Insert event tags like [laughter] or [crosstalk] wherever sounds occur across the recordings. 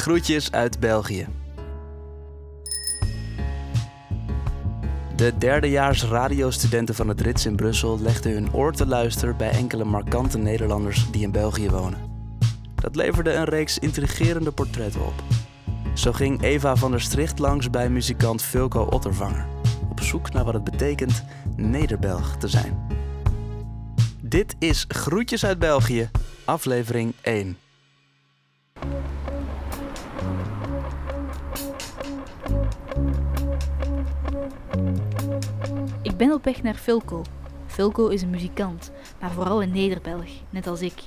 Groetjes uit België. De derdejaars radiostudenten van het Rits in Brussel legden hun oor te luisteren bij enkele markante Nederlanders die in België wonen. Dat leverde een reeks intrigerende portretten op. Zo ging Eva van der Stricht langs bij muzikant Vilko Ottervanger, op zoek naar wat het betekent Nederbelg te zijn. Dit is Groetjes uit België, aflevering 1. Ben op weg naar Fulco. Fulco is een muzikant, maar vooral een Nederbelg, net als ik.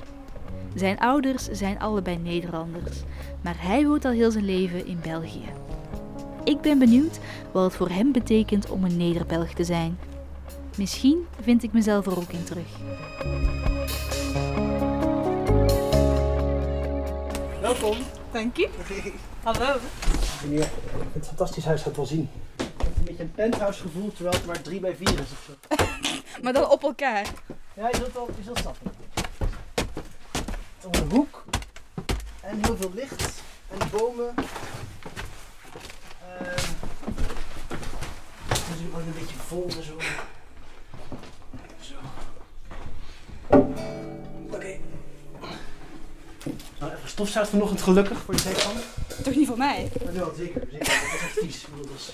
Zijn ouders zijn allebei Nederlanders, maar hij woont al heel zijn leven in België. Ik ben benieuwd wat het voor hem betekent om een Nederbelg te zijn. Misschien vind ik mezelf er ook in terug. Welkom. Dank u. Hallo. Meneer, het fantastisch huis gaat wel zien. Ik heb een beetje een penthouse gevoel, terwijl het maar 3 bij 4 is of zo. [laughs] Maar dan op elkaar. Ja, je zult wel je zult snappen. Om een hoek. En heel veel licht. En bomen. Ehm het is ook een beetje vol en zo. Zo. Oké. Nou, even stofzuigt vanochtend gelukkig voor de zijkant. Toch niet voor mij? Maar wel, zeker. zeker. Dat is echt vies. Ik bedoel, dat is...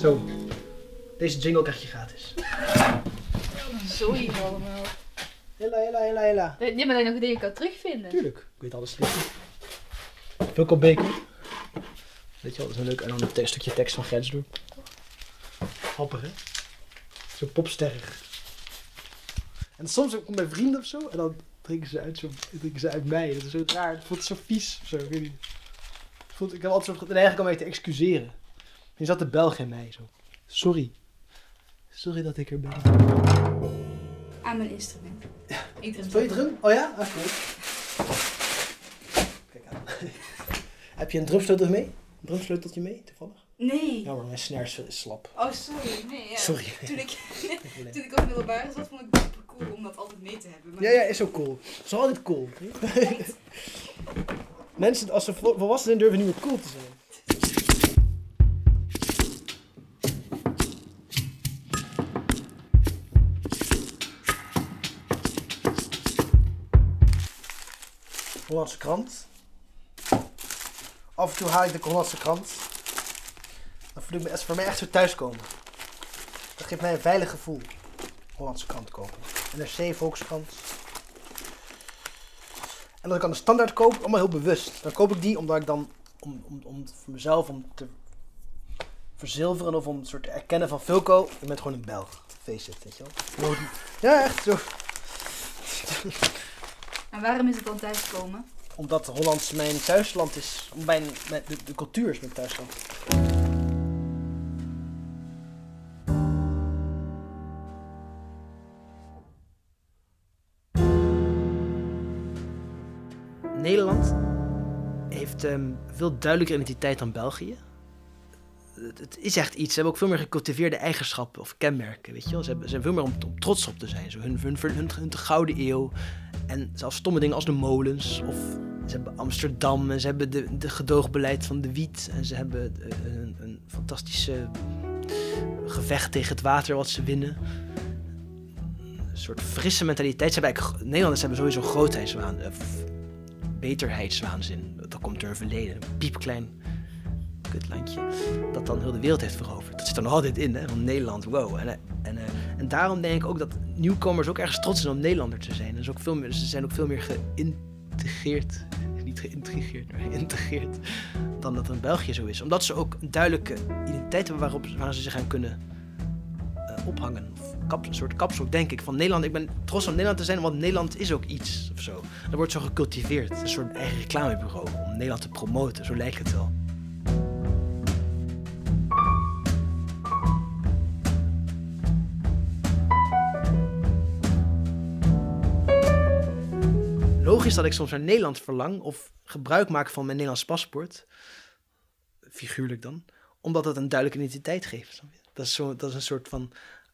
Zo. Deze jingle krijg je gratis. Zoiets allemaal. Hela, hela, hela, hela. Nee, maar dat je nog dingen kan terugvinden. Tuurlijk. Ik weet alles. Vilko Baker. Weet je wel, dat is een leuk. En dan een stukje tekst van Grensdorp. Grappig, hè? Zo popsterrig. En soms ook bij vrienden of zo. En dan drinken ze uit, zo, drinken ze uit mij. Dat is zo raar. Het voelt zo vies of zo. Ik weet niet. Voelt, ik heb altijd zo de neiging om mij te excuseren. Je zat de Belg in mij zo. Sorry. Sorry dat ik er ben. Aan mijn instrument. Ik drum Speel je drum? Oh ja? Ah. Kijk aan. [laughs] Heb je een drumsleutel mee? Een drumsleuteltje mee, toevallig? Nee. Jammer, mijn snare is slap. Oh, sorry. Nee, ja. Sorry. [laughs] Toen ik, [laughs] toen ik op de middelbare zat, vond ik het super cool om dat altijd mee te hebben. Maar Ja, ja, is ook cool. Is altijd cool. Mensen, als ze vol- volwassen zijn, durven niet meer cool te zijn. Hollandse krant. Af en toe haal ik de Hollandse krant. Dan voel ik me, is voor mij echt zo thuiskomen. Dat geeft mij een veilig gevoel. Hollandse krant kopen. NRC, Volkskrant. En als ik aan de standaard koop, allemaal heel bewust. Dan koop ik die omdat ik dan, om, om, om voor mezelf, om te verzilveren of om een soort te erkennen van Vilko, je bent gewoon een Belg. Face it, weet je wel. Ja, echt zo. En waarom is het dan thuiskomen? Omdat Hollands mijn thuisland is. Mijn, mijn, de, de cultuur is mijn thuisland. Nederland heeft ehm, veel duidelijker identiteit dan België. Het, het is echt iets. Ze hebben ook veel meer gecultiveerde eigenschappen of kenmerken. Weet je wel? Ze hebben, ze zijn veel meer om, om trots op te zijn. Zo hun, hun, hun, hun, hun gouden eeuw. En zelfs stomme dingen als de molens. Of ze hebben Amsterdam. En ze hebben de, gedoogbeleid van de wiet. En ze hebben eh, een, een fantastische gevecht tegen het water wat ze winnen. Een soort frisse mentaliteit. Hebben eigenlijk, Nederlanders hebben sowieso grootheidswaan. eh, f- beterheidswaanzin. Dat komt door een verleden. Een piepklein kutlandje. Dat dan heel de wereld heeft veroverd. Dat zit er nog altijd in, hè? Van Nederland, wow. En, eh, en, eh, en daarom denk ik ook dat nieuwkomers ook ergens trots zijn om Nederlander te zijn. Ook veel meer, ze zijn ook veel meer geïntegreerd. Niet geïntrigeerd, maar geïntegreerd. Dan dat in België zo is. Omdat ze ook een duidelijke identiteit hebben waarop, waar ze zich aan kunnen eh, ophangen. Of kap, een soort kapsel, denk ik. Van Nederland, ik ben trots om Nederland te zijn, want Nederland is ook iets of zo. Dat wordt zo gecultiveerd. Een soort eigen reclamebureau om Nederland te promoten. Zo lijkt het wel. Logisch dat ik soms naar Nederland verlang of gebruik maak van mijn Nederlands paspoort. Figuurlijk dan. Omdat het een duidelijke identiteit geeft. Dat is, zo, dat is een soort van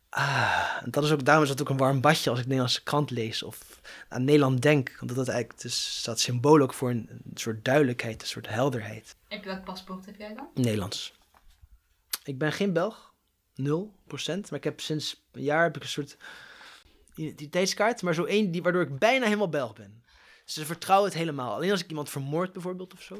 Ah, en dat is ook, daarom is dat ook een warm badje als ik de Nederlandse krant lees of aan Nederland denk. Omdat dat eigenlijk dus, staat symbool ook voor een, een soort duidelijkheid, een soort helderheid. Heb je welk paspoort heb jij dan? Nederlands. Ik ben geen Belg, 0%. Maar ik heb sinds een jaar heb ik een soort identiteitskaart, maar zo één die, waardoor ik bijna helemaal Belg ben. Ze vertrouwen het helemaal. Alleen als ik iemand vermoord bijvoorbeeld of zo,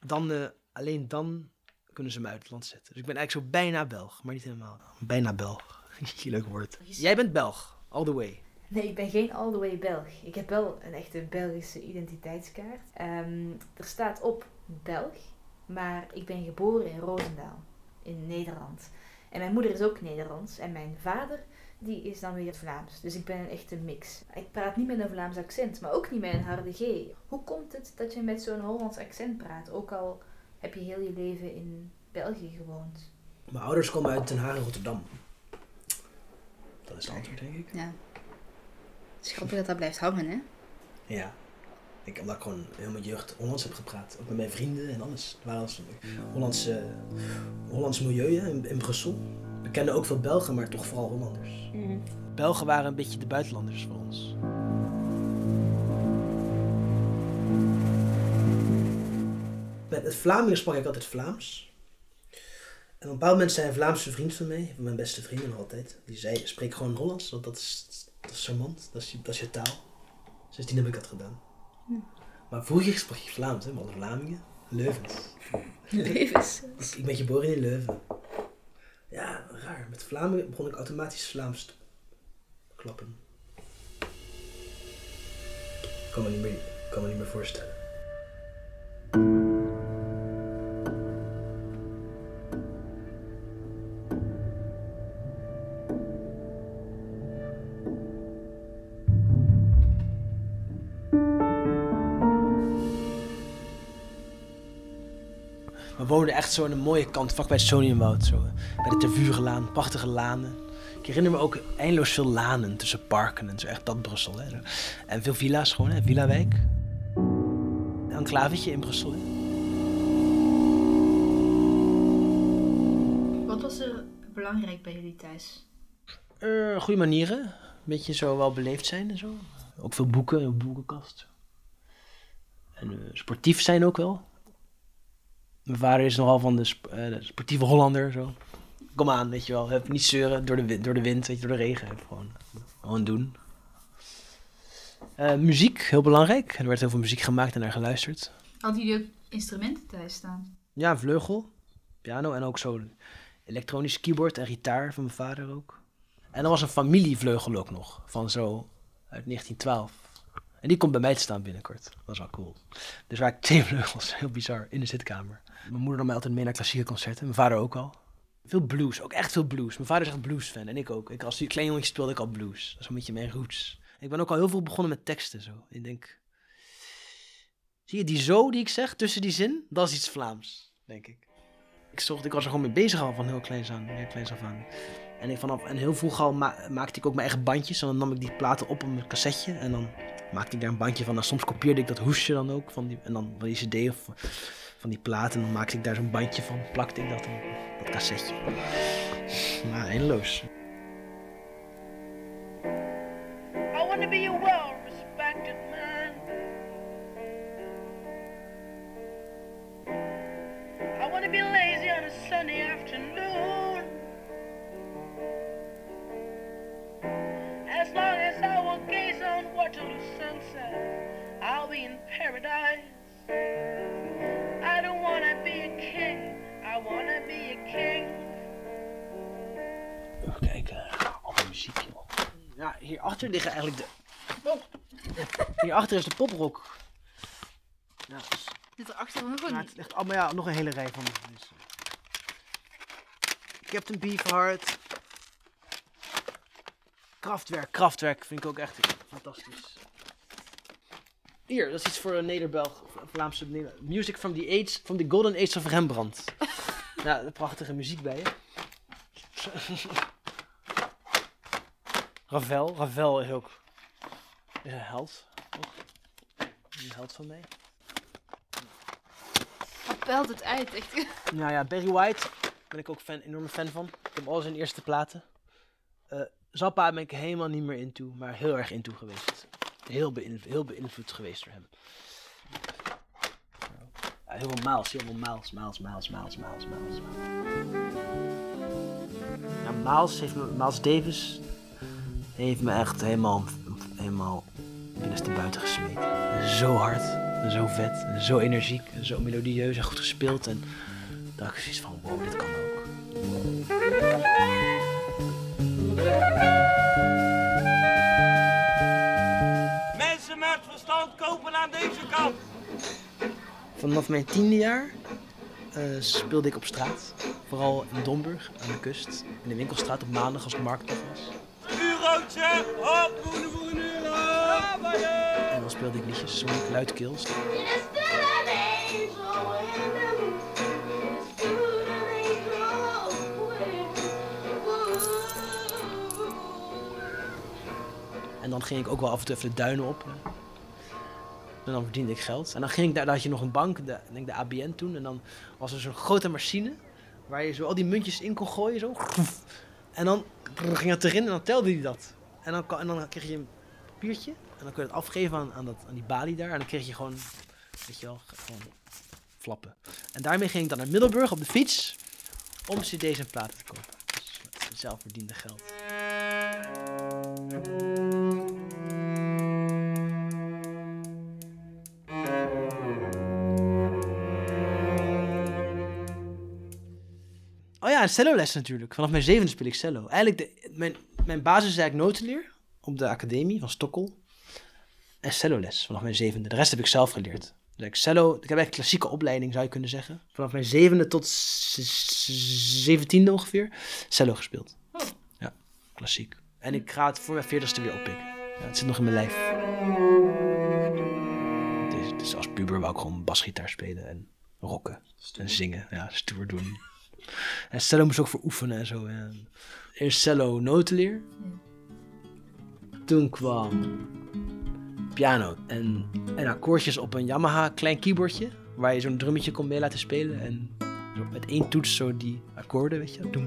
dan, eh, alleen dan kunnen ze me uit het land zetten. Dus ik ben eigenlijk zo bijna Belg, maar niet helemaal. Bijna Belg. [laughs] Leuk woord. Jij bent Belg, all the way. Nee, ik ben geen all the way Belg. Ik heb wel een echte Belgische identiteitskaart. Ehm, er staat op Belg, maar ik ben geboren in Roosendaal, in Nederland. En mijn moeder is ook Nederlands en mijn vader die is dan weer Vlaams. Dus ik ben een echte mix. Ik praat niet met een Vlaams accent, maar ook niet met een harde G. Hoe komt het dat je met zo'n Hollands accent praat, ook al heb je heel je leven in België gewoond? Mijn ouders komen uit Den Haag en Rotterdam. Dat is het antwoord, denk ik. Ja. Het is grappig dat dat blijft hangen, hè? Ja. Ik, omdat ik gewoon heel mijn jeugd Hollands heb gepraat. Ook met mijn vrienden en alles. Hollandse, Hollands milieu hè, in, in Brussel. We kennen ook veel Belgen, maar toch vooral Hollanders. Belgen waren een beetje de buitenlanders voor ons. Met het Vlamingen sprak ik altijd Vlaams. En op een bepaald moment zei een Vlaamse vriend van mij, mijn beste vriend nog altijd, die zei, spreek gewoon Hollands, want dat is, dat is charmant, dat is, je- dat is je taal. Sindsdien heb ik dat gedaan. Maar vroeger sprak je Vlaams, hè, maar Vlamingen, Leuvens. [laughs] Levens. Ik, ik ben geboren in Leuven. Ja, raar. Met Vlamingen begon ik automatisch Vlaams te klappen. Ik kan me niet meer, kan me niet meer voorstellen. Echt een mooie kant, vlak bij het Soniumwoud. Zo, bij de Tervurenlaan, prachtige lanen. Ik herinner me ook eindeloos veel lanen tussen parken en zo. Echt dat Brussel. Hè. En veel villa's gewoon, hè. Villawijk. Een enclavetje in Brussel. Hè. Wat was er belangrijk bij jullie thuis? Eh, goede manieren. Een beetje zo wel beleefd zijn en zo. Ook veel boeken, een boekenkast. En eh, sportief zijn ook wel. Mijn vader is nogal van de, sp- eh, de sportieve Hollander. Zo. Kom aan, weet je wel. Heb niet zeuren door de, door de wind, weet je, door de regen. Heb gewoon, gewoon doen. Eh, muziek, heel belangrijk. Er werd heel veel muziek gemaakt en naar geluisterd. Hadden jullie ook instrumenten thuis staan? Ja, vleugel, piano en ook zo elektronisch keyboard en gitaar van mijn vader ook. En er was een familievleugel ook nog, van zo uit 1912. En die komt bij mij te staan binnenkort. Dat was wel cool. Dus waar ik twee [laughs] vleugels, heel bizar, in de zitkamer. Mijn moeder nam mij altijd mee naar klassieke concerten, mijn vader ook al. Veel blues, ook echt veel blues. Mijn vader is echt bluesfan en ik ook. Ik, als klein jongetje speelde ik al blues. Dat is een beetje mijn roots. Ik ben ook al heel veel begonnen met teksten zo. Ik denk, zie je die zo die ik zeg tussen die zin? Dat is iets Vlaams, denk ik. Ik, zocht, ik was er gewoon mee bezig al van heel kleins aan. Heel kleins af aan. En, ik vanaf, en heel vroeg al ma- maakte ik ook mijn eigen bandjes. En dan nam ik die platen op op een cassetje. En dan maakte ik daar een bandje van. En soms kopieerde ik dat hoesje dan ook. Van die, en dan van die cd of van die platen. En dan maakte ik daar zo'n bandje van. Plakte ik dat op dat cassetje. Maar eindeloos. I want to be hierachter liggen eigenlijk de... Oh. Hierachter is de poprock. Ja, Zit er achter nog Ja, niet? het ligt allemaal ja, nog een hele rij van. Dus. Captain Beefheart. Kraftwerk, Kraftwerk vind ik ook echt fantastisch. Hier, dat is iets voor een Nederbelg, Vlaamse Neder- Music from the age, from the golden age of Rembrandt. [laughs] ja, de prachtige muziek bij je. Ravel, Ravel is ook is een held. Een held van mij. Wat pelt het uit? Echt. [laughs] Nou ja, Barry White ben ik ook fan, enorme fan van. Ik heb al zijn eerste platen. Eh, Zappa ben ik helemaal niet meer into, maar heel erg into geweest. Heel, beïnv- heel beïnvloed geweest door hem. Ja, heel veel Miles, heel veel Miles, Miles, Miles, Miles, Miles, Miles. Ja, Miles, heeft me, Miles Davis heeft me echt helemaal, helemaal binnenste buiten gesmeten. Zo hard, en zo vet, en zo energiek, en zo melodieus en goed gespeeld. En daar had ik zoiets van, wow, dit kan ook. Mensen met verstand kopen aan deze kant. Vanaf mijn tiende jaar eh, speelde ik op straat. Vooral in Domburg, aan de kust. In de winkelstraat op maandag als het marktdag was. Eurootje, op, groene voor een euro. En dan speelde ik liedjes, zong ik luidkeels. En dan ging ik ook wel af en toe even de duinen op. En dan verdiende ik geld. En dan ging ik daar, daar had je nog een bank, de, ik denk de ABN toen. En dan was er zo'n grote machine waar je zo al die muntjes in kon gooien. Zo. En dan ging het erin en dan telde hij dat. En dan, dan kreeg je een papiertje. En dan kun je het afgeven aan, aan, dat, aan die balie daar. En dan kreeg je gewoon, weet je wel, gewoon flappen. En daarmee ging ik dan naar Middelburg op de fiets om cd's en platen te kopen. Dus het zelfverdiende geld. Oh ja, en celloles natuurlijk. Vanaf mijn zevende speel ik cello. Eigenlijk, de, mijn, mijn basis is eigenlijk notenleer op de academie van Stockholm. En celloles vanaf mijn zevende. De rest heb ik zelf geleerd. Dus ik, cello, ik heb eigenlijk klassieke opleiding, zou je kunnen zeggen. Vanaf mijn zevende tot zeventiende ongeveer. Cello gespeeld. Ja, klassiek. En ik ga het voor mijn veertigste weer oppikken. Ja, het zit nog in mijn lijf. Het is, als puber wou ik gewoon basgitaar spelen en rocken. En zingen. Ja, stoer doen. En cello moest ook voor oefenen en zo. En eerst cello notenleer. Toen kwam piano en, en akkoordjes op een Yamaha klein keyboardje. Waar je zo'n drummetje kon mee laten spelen. En met één toets zo die akkoorden, weet je. Doem.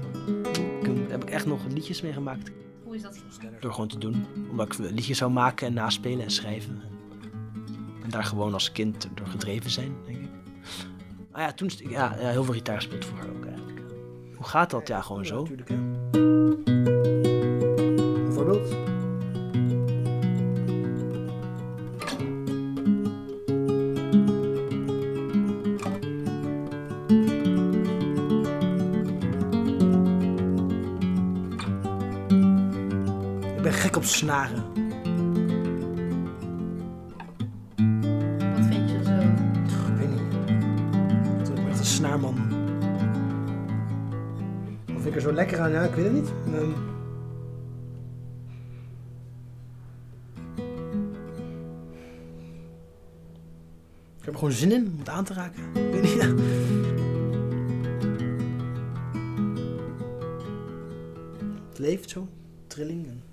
Daar heb ik echt nog liedjes mee gemaakt. Hoe is dat? Door gewoon te doen. Omdat ik liedjes zou maken en naspelen en schrijven. En daar gewoon als kind door gedreven zijn, denk ik. Ah ja, toen... Ja, ja heel veel gitaar gespeeld vroeger ook eigenlijk. Hoe gaat dat? Ja, gewoon zo. Bijvoorbeeld? Ik ben gek op snaren. Vind ik er zo lekker aan? Ja, ik weet het niet. Ehm. Ik heb er gewoon zin in om het aan te raken. Ik weet niet. Het leeft zo. Trilling. En...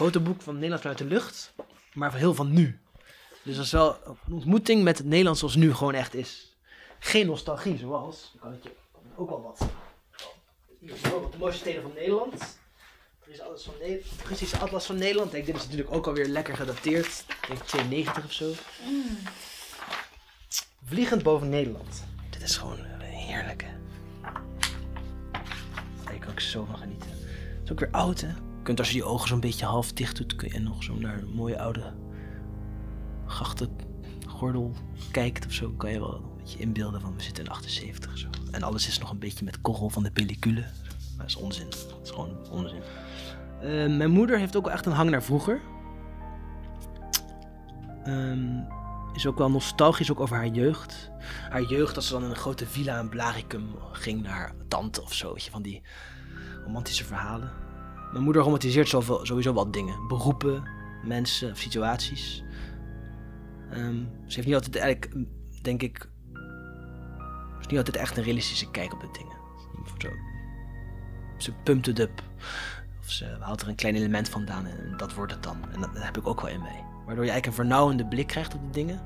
fotoboek van Nederlands vanuit de lucht. Maar heel van nu. Dus dat is wel een ontmoeting met het Nederlands zoals nu gewoon echt is. Geen nostalgie zoals. Dan kan ik je ook wel wat. Hier is de mooiste steden van Nederland. Er is alles van Nederland. Precies, Atlas van Nederland. Kijk, dit is natuurlijk ook alweer lekker gedateerd. Ik denk 92 of zo. Vliegend boven Nederland. Dit is gewoon eh, heerlijk, hè. Daar kan ik zo van genieten. Het is ook weer oud, hè. Kunt als je die ogen zo'n beetje half dicht doet, kun je nog zo naar een mooie oude grachtengordel kijkt of zo. Kan je wel een beetje inbeelden van we zitten in 78 zo. En alles is nog een beetje met korrel van de pellicule. Dat is onzin. Dat is gewoon onzin. Eh, mijn moeder heeft ook wel echt een hang naar vroeger. Ehm, is ook wel nostalgisch ook over haar jeugd. Haar jeugd als ze dan in een grote villa in Blaricum ging naar haar tante of zo. Weet je, van die romantische verhalen. Mijn moeder romantiseert sowieso wat dingen. Beroepen, mensen of situaties. Ehm, ze heeft niet altijd eigenlijk, denk ik... Niet altijd echt een realistische kijk op de dingen. Ze pumpt het up. Of ze haalt er een klein element vandaan en dat wordt het dan. En dat heb ik ook wel in mij. Waardoor je eigenlijk een vernauwende blik krijgt op de dingen.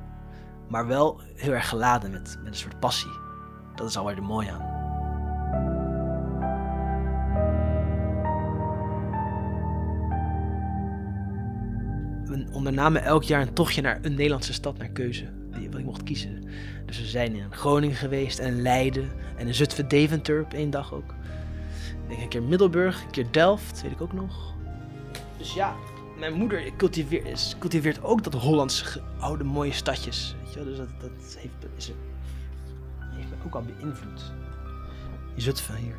Maar wel heel erg geladen met, met een soort passie. Dat is alweer de mooie aan. Ondernamen elk jaar een tochtje naar een Nederlandse stad naar keuze. Die ik mocht kiezen. Dus we zijn in Groningen geweest en Leiden en in Zutphen Deventer op één dag ook. Ik denk een keer Middelburg, een keer Delft, weet ik ook nog. Dus ja, mijn moeder cultiveert, cultiveert ook dat Hollandse oude mooie stadjes. Weet je wel? Dus dat, dat heeft, is, me ook al beïnvloed. In Zutphen hier.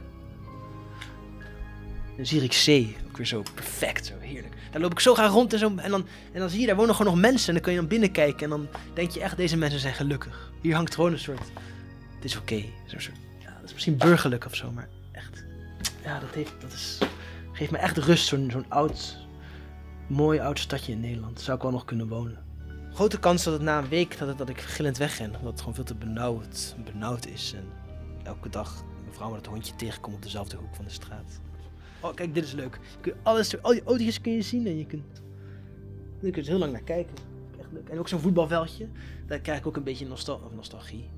Dan zie ik zee, ook weer zo perfect, zo heerlijk. Daar loop ik zo graag rond en, zo, en, dan, en dan zie je, daar wonen gewoon nog mensen. En dan kun je dan binnenkijken en dan denk je echt, deze mensen zijn gelukkig. Hier hangt gewoon een soort, het is oké. Ja, dat is misschien burgerlijk of zo, maar echt. Ja, dat, heeft, dat is, geeft me echt rust, zo'n zo'n oud, mooi oud stadje in Nederland. Zou ik wel nog kunnen wonen. Grote kans dat het na een week dat, het, dat ik gillend wegren. Omdat het gewoon veel te benauwd, benauwd is. En elke dag een vrouw met het hondje tegenkomt op dezelfde hoek van de straat. Oh, kijk, dit is leuk. Je kunt alles, al die autootjes kun je zien en je kunt, je kunt er heel lang naar kijken. Echt leuk. En ook zo'n voetbalveldje. Daar krijg ik ook een beetje nostalgie.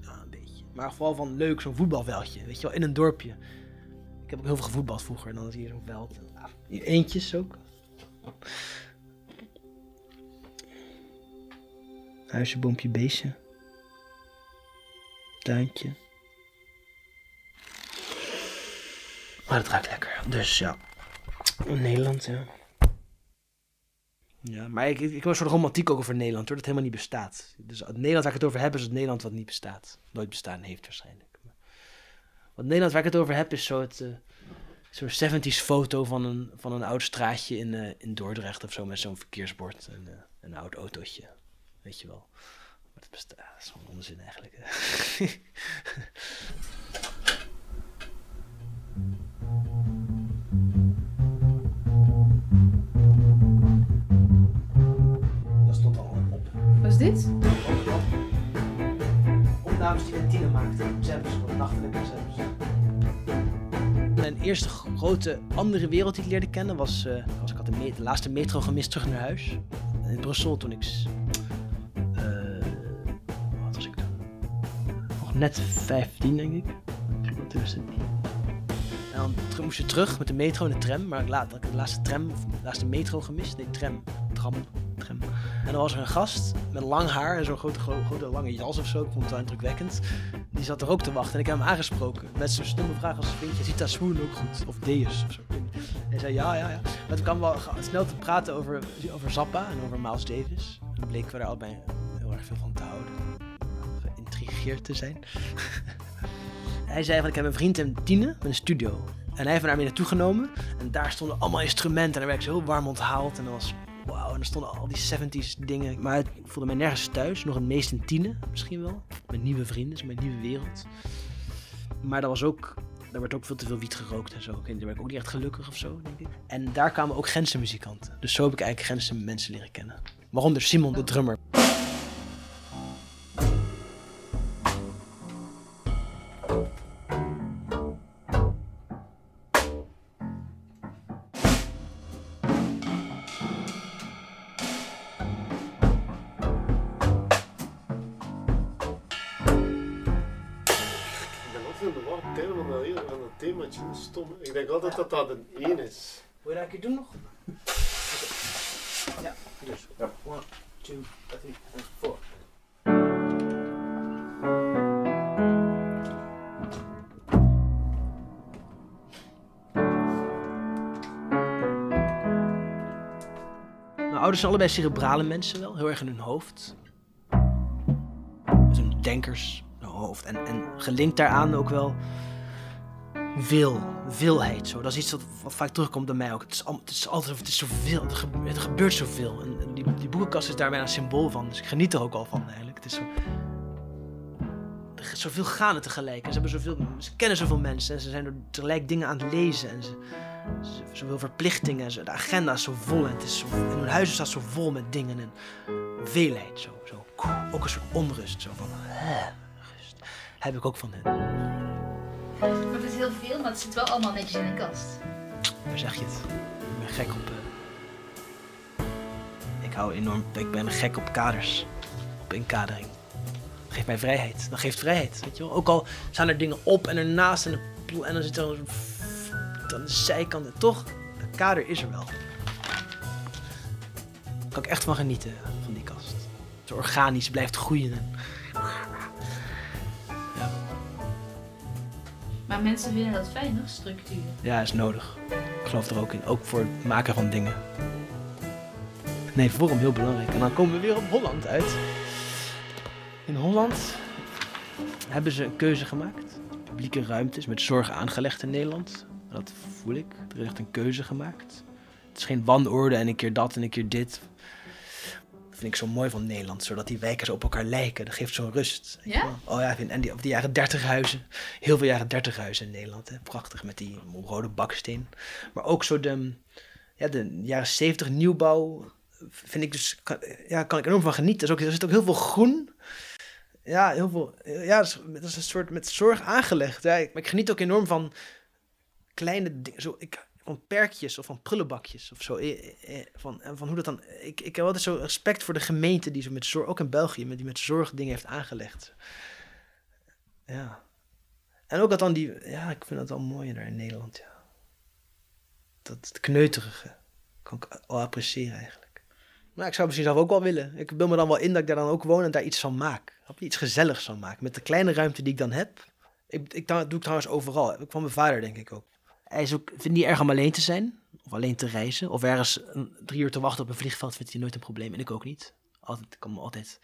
Een beetje. Maar vooral van leuk, zo'n voetbalveldje. Weet je wel, in een dorpje. Ik heb ook heel veel gevoetbald vroeger. En dan is hier zo'n veld. Ah, eentjes ook. Huisje, boompje, beestje. Tuintje. Maar het ruikt lekker. Dus ja. Nederland, ja. Ja, maar ik, ik, ik een soort romantiek ook over Nederland, hoor, dat helemaal niet bestaat. Dus Nederland waar ik het over heb, is het Nederland wat niet bestaat. Nooit bestaan heeft waarschijnlijk. Maar Wat Nederland waar ik het over heb, is eh, zo'n 70s foto van een, van een oud straatje in, eh, in Dordrecht of zo, met zo'n verkeersbord en eh, een oud autootje. Weet je wel. Maar dat bestaat, dat is gewoon onzin eigenlijk. [laughs] dit? Opnames die Tine maakte. Gewoon nachtelijke jams. Mijn eerste grote andere wereld die ik leerde kennen was... eh, was ik had de, me- de laatste metro gemist terug naar huis. In Brussel toen ik... eh, wat was ik toen? Nog net 15 denk ik. Ik was 2010. En dan moest je terug met de metro en de tram. Maar ik had ik de laatste tram, of de laatste metro gemist. Nee, tram. Tram. Tram. En dan was er een gast met lang haar en zo'n grote, gro- grote lange jas of zo. Ik vond het wel indrukwekkend. Die zat er ook te wachten en ik heb hem aangesproken. Met zo'n stomme vraag als, vind je Zita Swoon ook goed? Of Deus of zo. Hij zei ja, ja, ja. Maar toen kwamen we al ga- snel te praten over, over Zappa en over Miles Davis. En bleken we daar allebei heel erg veel van te houden. Geïntrigeerd te zijn. [laughs] hij zei van ik heb een vriend in Tiene met een studio. En hij heeft me daar mee naartoe genomen. En daar stonden allemaal instrumenten. En daar werd ik zo heel warm onthaald. En dat was. En er stonden al die 70s dingen. Maar ik voelde me nergens thuis. Nog het meest in Tiene misschien wel. Met nieuwe vrienden. mijn nieuwe wereld. Maar dat was ook... Daar werd ook veel te veel wiet gerookt en zo. Niet, Daar werd ik ook niet echt gelukkig of zo, denk ik. En daar kwamen ook Gentse muzikanten. Dus zo heb ik eigenlijk Gentse mensen leren kennen. Waaronder Simon, de drummer. Ouders zijn allebei cerebrale mensen wel, heel erg in hun hoofd. Zo'n denkers in hun hoofd. En, en gelinkt daaraan ook wel veel, veelheid. Zo. Dat is iets wat, vaak terugkomt bij mij ook. Het is, het is altijd het is zoveel, er, gebe- er gebeurt zoveel. En, die, die boekenkast is daar bijna een symbool van. Dus ik geniet er ook al van eigenlijk. Het is zo, er zoveel gaande tegelijk. Ze, hebben zoveel, ze kennen zoveel mensen. En ze zijn er tegelijk dingen aan het lezen. En ze, zoveel verplichtingen. De agenda is zo vol. En, het is zo, en hun huis staat zo vol met dingen. En veelheid. Zo, zo. Ook een soort onrust. Zo van, hè, rust. Heb ik ook van hen. Maar het is heel veel, maar het zit wel allemaal netjes in een kast. Daar zeg je het. Ik ben gek op... eh, Ik hou enorm... Ik ben gek op kaders. Op inkadering. Dat geeft mij vrijheid. Dat geeft vrijheid, weet je wel. Ook al staan er dingen op en ernaast en, en dan zit er een... aan de zijkanten. Toch, het kader is er wel. Daar kan ik echt van genieten, van die kast. Zo organisch blijft groeien. en- Maar mensen vinden dat fijner, structuur. Ja, is nodig. Ik geloof er ook in. Ook voor het maken van dingen. Nee, vorm heel belangrijk. En dan komen we weer op Holland uit. In Holland hebben ze een keuze gemaakt. Publieke ruimte is met zorg aangelegd in Nederland. Dat voel ik. Er is echt een keuze gemaakt. Het is geen wanorde en een keer dat en een keer dit. Dat vind ik zo mooi van Nederland. Zodat die wijken zo op elkaar lijken. Dat geeft zo'n rust. Ja? Oh ja, ik vind- en die, of die jaren 30 huizen. Heel veel jaren 30 huizen in Nederland. Hè. Prachtig met die rode baksteen. Maar ook zo de, ja, de jaren 70 nieuwbouw. Vind ik dus, kan, ja, kan ik enorm van genieten. Er, is ook, er zit ook heel veel groen. Ja, heel veel. Ja, dat is, dat is een soort met zorg aangelegd. Ja, ik- maar ik geniet ook enorm van kleine dingen. Zo, ik, van perkjes of van prullenbakjes of zo. Eh, eh, Van, en van hoe dat dan. Ik, ik heb altijd zo respect voor de gemeente die zo met zorg, ook in België, met, die met zorg dingen heeft aangelegd. Ja. En ook dat dan die. Ja, ik vind dat wel mooi daar in Nederland. Ja. Dat kneuterige. Kan ik wel appreciëren eigenlijk. Maar ik zou misschien zelf ook wel willen. Ik wil me dan wel in dat ik daar dan ook woon en daar iets van maak. Iets gezelligs van maak. Met de kleine ruimte die ik dan heb. Ik, ik, doe ik trouwens overal. Van mijn vader denk ik ook. Hij is ook, vindt niet erg om alleen te zijn. Of alleen te reizen. Of ergens een, drie uur te wachten op een vliegveld vindt hij nooit een probleem. En ik ook niet. Altijd, ik kan me altijd...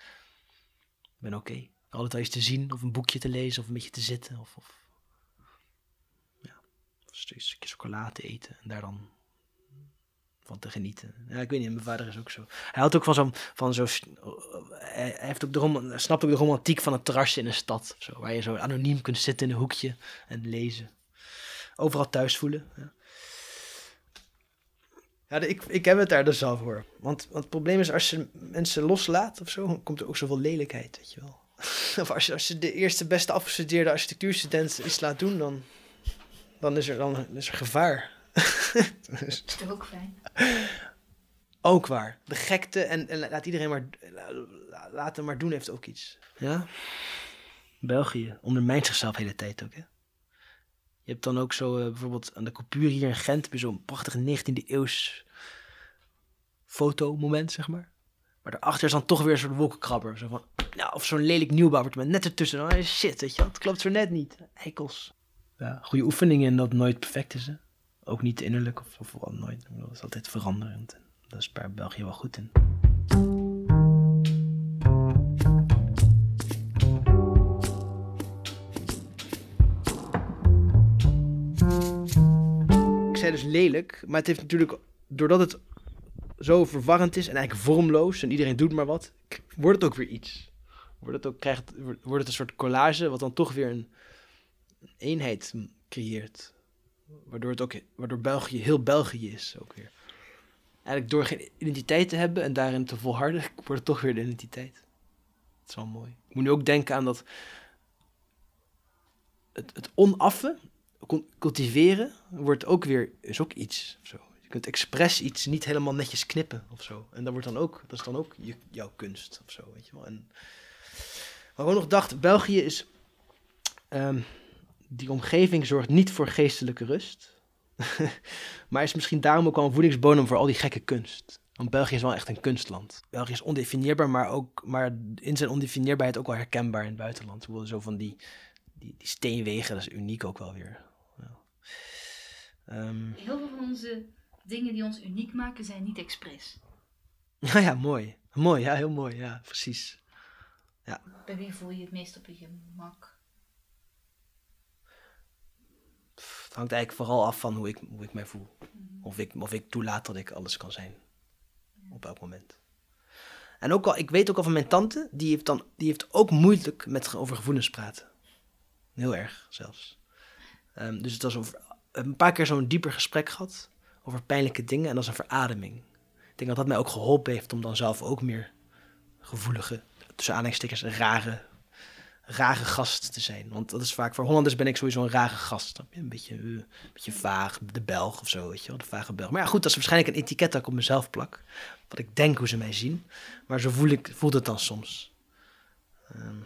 Ik ben oké. Altijd wel iets te zien. Of een boekje te lezen. Of een beetje te zitten. Of, of ja, een stukje chocola te eten. En daar dan van te genieten. Ja, ik weet niet, mijn vader is ook zo. Hij houdt ook van zo'n, van zo, hij hij heeft ook de rom, hij snapt ook de romantiek van het terrasje in een stad, zo, waar je zo anoniem kunt zitten in een hoekje en lezen. Overal thuis voelen. Ja, ja ik, ik heb het daar dus al voor. Want, want het probleem is, als je mensen loslaat of zo, komt er ook zoveel lelijkheid, weet je wel. [laughs] of als je, als je de eerste beste afgestudeerde architectuurstudent iets laat doen, dan, dan, is, er, dan is er gevaar. [laughs] Dus- Dat is toch ook fijn? ook waar. De gekte en, en laat iedereen maar... la- Laat hem maar doen heeft ook iets. Ja? België ondermijnt zichzelf de hele tijd ook, hè? Je hebt dan ook zo, eh, bijvoorbeeld aan de Coupure hier in Gent... je zo'n prachtig 19e eeuws fotomoment, zeg maar. Maar daarachter is dan toch weer soort wolkenkrabber. Nou, of zo'n lelijk nieuwbouwappartement net ertussen. Oh, shit, weet je wel, het klopt zo net niet. Eikels. Ja, goede oefeningen en dat nooit perfect is, hè? Ook niet innerlijk of, vooral nooit. Dat is altijd veranderend. En dat is bij België wel goed in. Dus lelijk, maar het heeft natuurlijk, doordat het zo verwarrend is en eigenlijk vormloos en iedereen doet maar wat, wordt het ook weer iets. Wordt het, ook, krijgt, wordt het een soort collage, wat dan toch weer een eenheid creëert. Waardoor, het ook, waardoor België heel België is ook weer. Eigenlijk door geen identiteit te hebben en daarin te volharden, [laughs] wordt het toch weer de identiteit. Dat is wel mooi. Ik moet nu ook denken aan dat het, het cultiveren, wordt ook weer, is ook iets. Je kunt expres iets niet helemaal netjes knippen of zo. En dat, wordt dan ook, dat is dan ook jouw kunst of zo, weet je wel. En, maar ik ook nog dacht, België is... ehm, die omgeving zorgt niet voor geestelijke rust. [laughs] maar is misschien daarom ook wel een voedingsbodem voor al die gekke kunst. Want België is wel echt een kunstland. België is ondefinieerbaar, maar, ook, maar in zijn ondefinieerbaarheid ook wel herkenbaar in het buitenland. Zo van die, die, die steenwegen, dat is uniek ook wel weer. Ja. Ehm, Heel veel van onze dingen die ons uniek maken zijn niet expres. [laughs] nou ja, mooi. Mooi, ja, heel mooi. Ja, precies. Bij wie voel je het meest op je gemak? Het hangt eigenlijk vooral af van hoe ik, hoe ik mij voel. Of ik, of ik toelaat dat ik alles kan zijn. Op elk moment. En ook al, ik weet ook al van mijn tante, die heeft, dan, die heeft ook moeilijk met over gevoelens praten. Heel erg zelfs. Ehm, dus het was over, een paar keer zo'n dieper gesprek gehad over pijnlijke dingen en is een verademing. Ik denk dat dat mij ook geholpen heeft om dan zelf ook meer gevoelige, tussen aanhalingstekens rare, rare gast te zijn. Want dat is vaak voor Hollanders ben ik sowieso een rare gast. Een beetje, eh, een beetje vaag, de Belg of zo, weet je wel, de vage Belg. Maar ja, goed, dat is waarschijnlijk een etiket dat ik op mezelf plak. Wat ik denk hoe ze mij zien. Maar zo voel ik, voelt het dan soms. Ehm,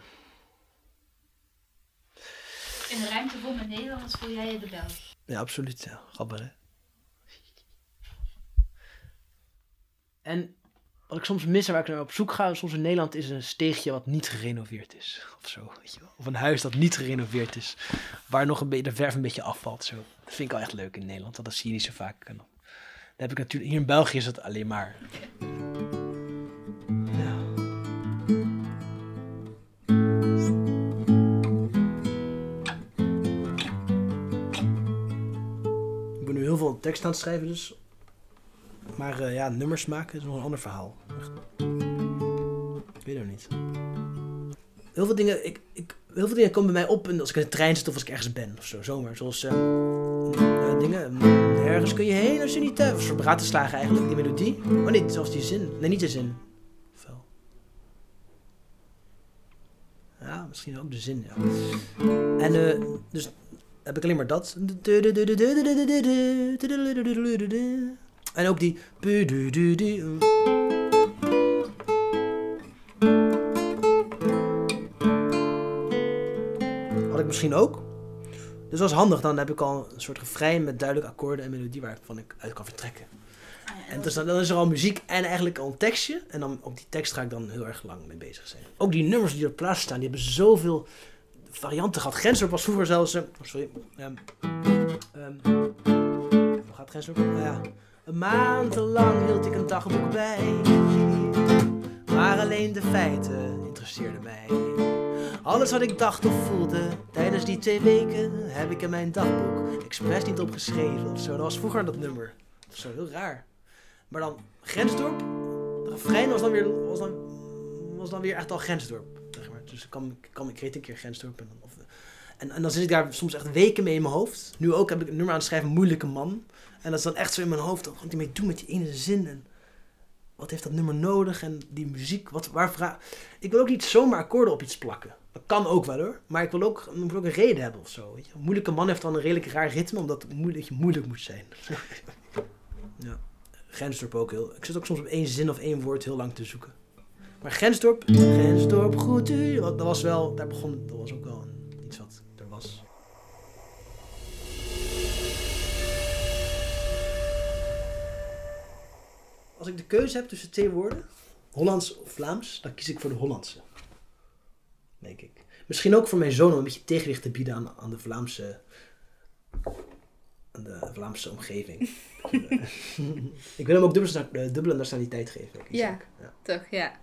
In de ruimte vol met Nederlanders voel jij je de Belg. Ja, absoluut. Grappig, hè? En wat ik soms mis en waar ik naar op zoek ga, soms in Nederland, is een steegje wat niet gerenoveerd is. Of zo, weet je wel. Of een huis dat niet gerenoveerd is. Waar nog een beetje, de verf een beetje afvalt. Zo. Dat vind ik wel echt leuk in Nederland, want dat zie je niet zo vaak. Dan heb ik natuurlijk, hier in België is het alleen maar. Tekst aan het schrijven, dus. Maar eh, ja, nummers maken is nog een ander verhaal. Echt. Ik weet het niet. Heel veel dingen, ik, ik, heel veel dingen komen bij mij op als ik in de trein zit of als ik ergens ben of zo, zomaar. Zoals eh, eh, dingen, ergens kun je heen als je niet thuis. Zo bratenslagen eigenlijk, die melodie. Maar niet, zelfs die zin. Nee, niet de zin. Wel? Ja, misschien ook de zin, ja. En dus heb ik alleen maar dat. En ook die. Had ik misschien ook. Dus dat is handig, dan heb ik al een soort refrein met duidelijke akkoorden en melodie waarvan ik uit kan vertrekken. En dus dan, dan is er al muziek en eigenlijk al een tekstje. En dan op die tekst ga ik dan heel erg lang mee bezig zijn. Ook die nummers die op plaats staan, die hebben zoveel varianten gehad. Grensdorp was vroeger zelfs... eh, oh, sorry. ehm, ehm, hoe gaat Grensdorp? Nou ja. Een maand lang hield ik een dagboek bij. Maar alleen de feiten interesseerden mij. Alles wat ik dacht of voelde tijdens die twee weken heb ik in mijn dagboek expres niet opgeschreven of zo. Dat was vroeger dat nummer. Of zo, heel raar. Maar dan Grensdorp, de refrein was dan weer, was dan, was dan weer echt al Grensdorp. Dus ik, ik, kwam, ik reed een keer Grensdorp. En dan, of, en, en dan zit ik daar soms echt weken mee in mijn hoofd. Nu ook heb ik een nummer aan het schrijven, Moeilijke Man. En dat is dan echt zo in mijn hoofd. Wat moet hij mee doen met die ene zin? En wat heeft dat nummer nodig? En die muziek, wat, waar vra Ik wil ook niet zomaar akkoorden op iets plakken. Dat kan ook wel hoor. Maar ik wil ook, ik wil ook een reden hebben of zo. Weet je? Een moeilijke man heeft dan een redelijk raar ritme, omdat het moeilijk, moeilijk moet zijn. [laughs] ja. Grensdorp ook heel. Ik zit ook soms op één zin of één woord heel lang te zoeken. Maar Grensdorp, Grensdorp, goed u. Dat was wel, daar begon, dat was ook wel iets wat er was. Als ik de keuze heb tussen twee woorden, Hollands of Vlaams, dan kies ik voor de Hollandse. Denk ik. Misschien ook voor mijn zoon om een beetje tegenwicht te bieden aan, aan de Vlaamse. aan de Vlaamse omgeving. [laughs] ik wil hem ook dubbele, eh, nationaliteit geven. Ja. ja. Toch, ja.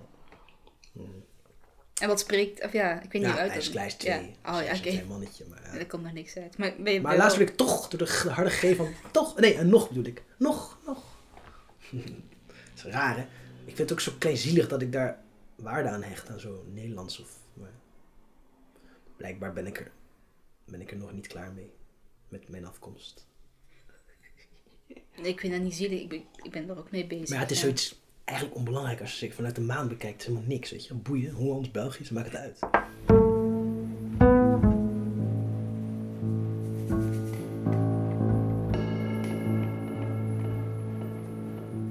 En wat spreekt, of ja, ik weet niet Ja, uit. hij is dat- kleins twee. Ja. Oh ja, oké. klein mannetje. Maar, ja. Er komt nog niks uit. Maar, ben je, maar laatst wil ik toch door de harde G van toch. Nee, en nog bedoel ik. Nog, nog. [laughs] dat is raar hè. Ik vind het ook zo kleinzielig dat ik daar waarde aan hecht aan zo Nederlands of. Maar blijkbaar ben ik er, ben ik er nog niet klaar mee met mijn afkomst. Nee, ik vind dat niet zielig. Ik ben, ik ben er ook mee bezig. Maar ja, het is zoiets eigenlijk onbelangrijk als je het vanuit de maan bekijkt. Helemaal niks, weet je. Boeien, Hollands, Belgisch, maakt het uit.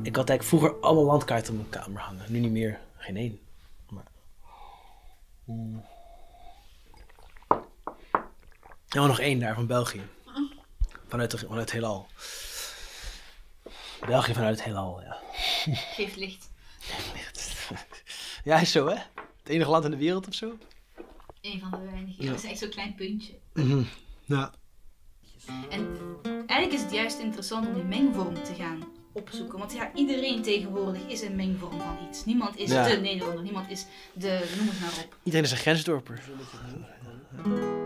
Ik had eigenlijk vroeger allemaal landkaarten op mijn kamer hangen. Nu niet meer. Geen één. Maar... Ja, nog één daar van België. Vanuit, vanuit het heelal. België vanuit het heelal, ja. [laughs] Geeft licht. Ja, is zo hè? Het enige land in de wereld of zo? Een van de weinigen. Ja. Dat is echt zo'n klein puntje. Ja. En eigenlijk is het juist interessant om die mengvorm te gaan opzoeken. Want ja, iedereen tegenwoordig is een mengvorm van iets. Niemand is Ja. de Nederlander, niemand is de, noem het maar op. Iedereen is een grensdorper. Hier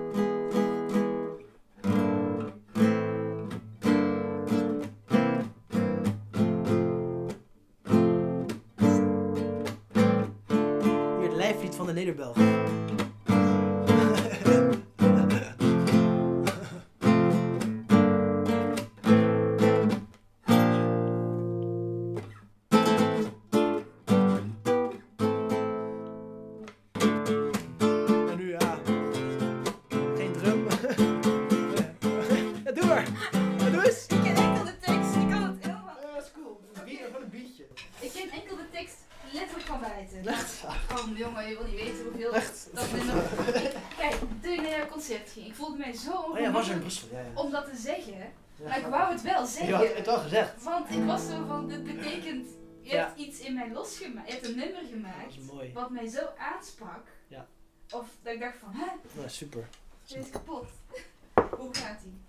was in ongemakkelijk Brussel. Ja, ja. om dat te zeggen. Ja, Maar ik wou het wel Je had zeggen. het al gezegd. Want ik was zo van, dit betekent, je Ja. hebt iets in mij losgemaakt. Je hebt een nummer gemaakt wat mij zo aansprak. Ja. Of dat ik dacht van, hè, Nou, super. dit is kapot. [laughs] Hoe gaat ie?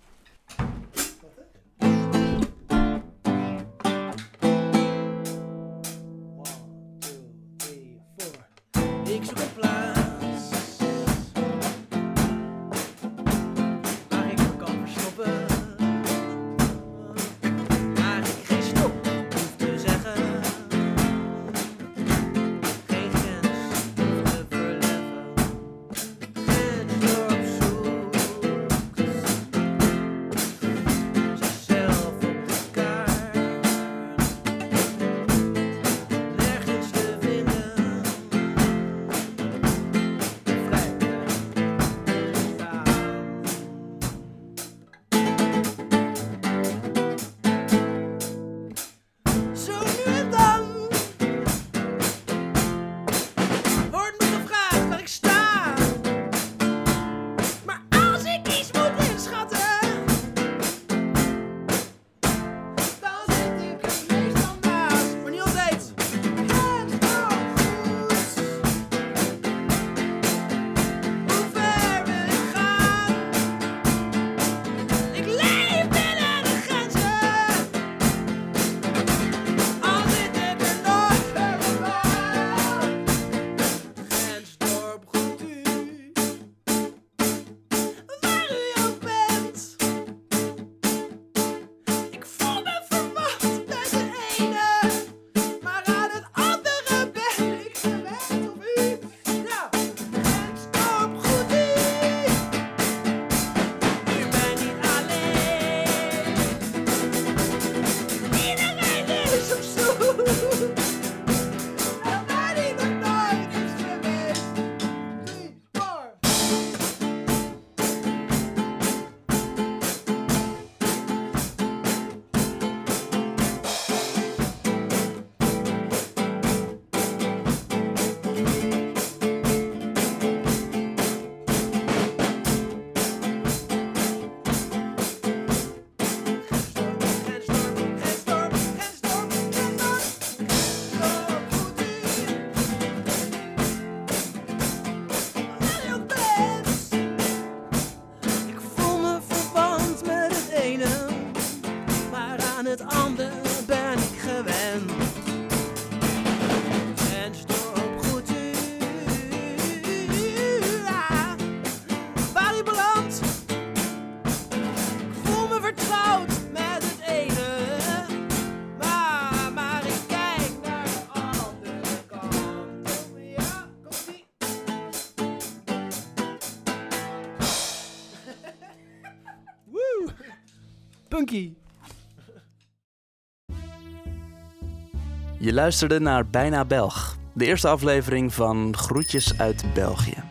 Je luisterde naar Bijna Belg, de eerste aflevering van Groetjes uit België.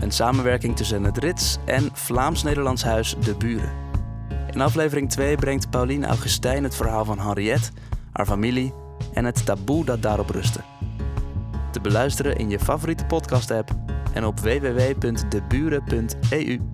Een samenwerking tussen het Rits en Vlaams-Nederlands huis De Buren. In aflevering 2 brengt Pauline Augustijn het verhaal van Henriette, haar familie en het taboe dat daarop rustte. Te beluisteren in je favoriete podcast-app en op www.deburen.eu.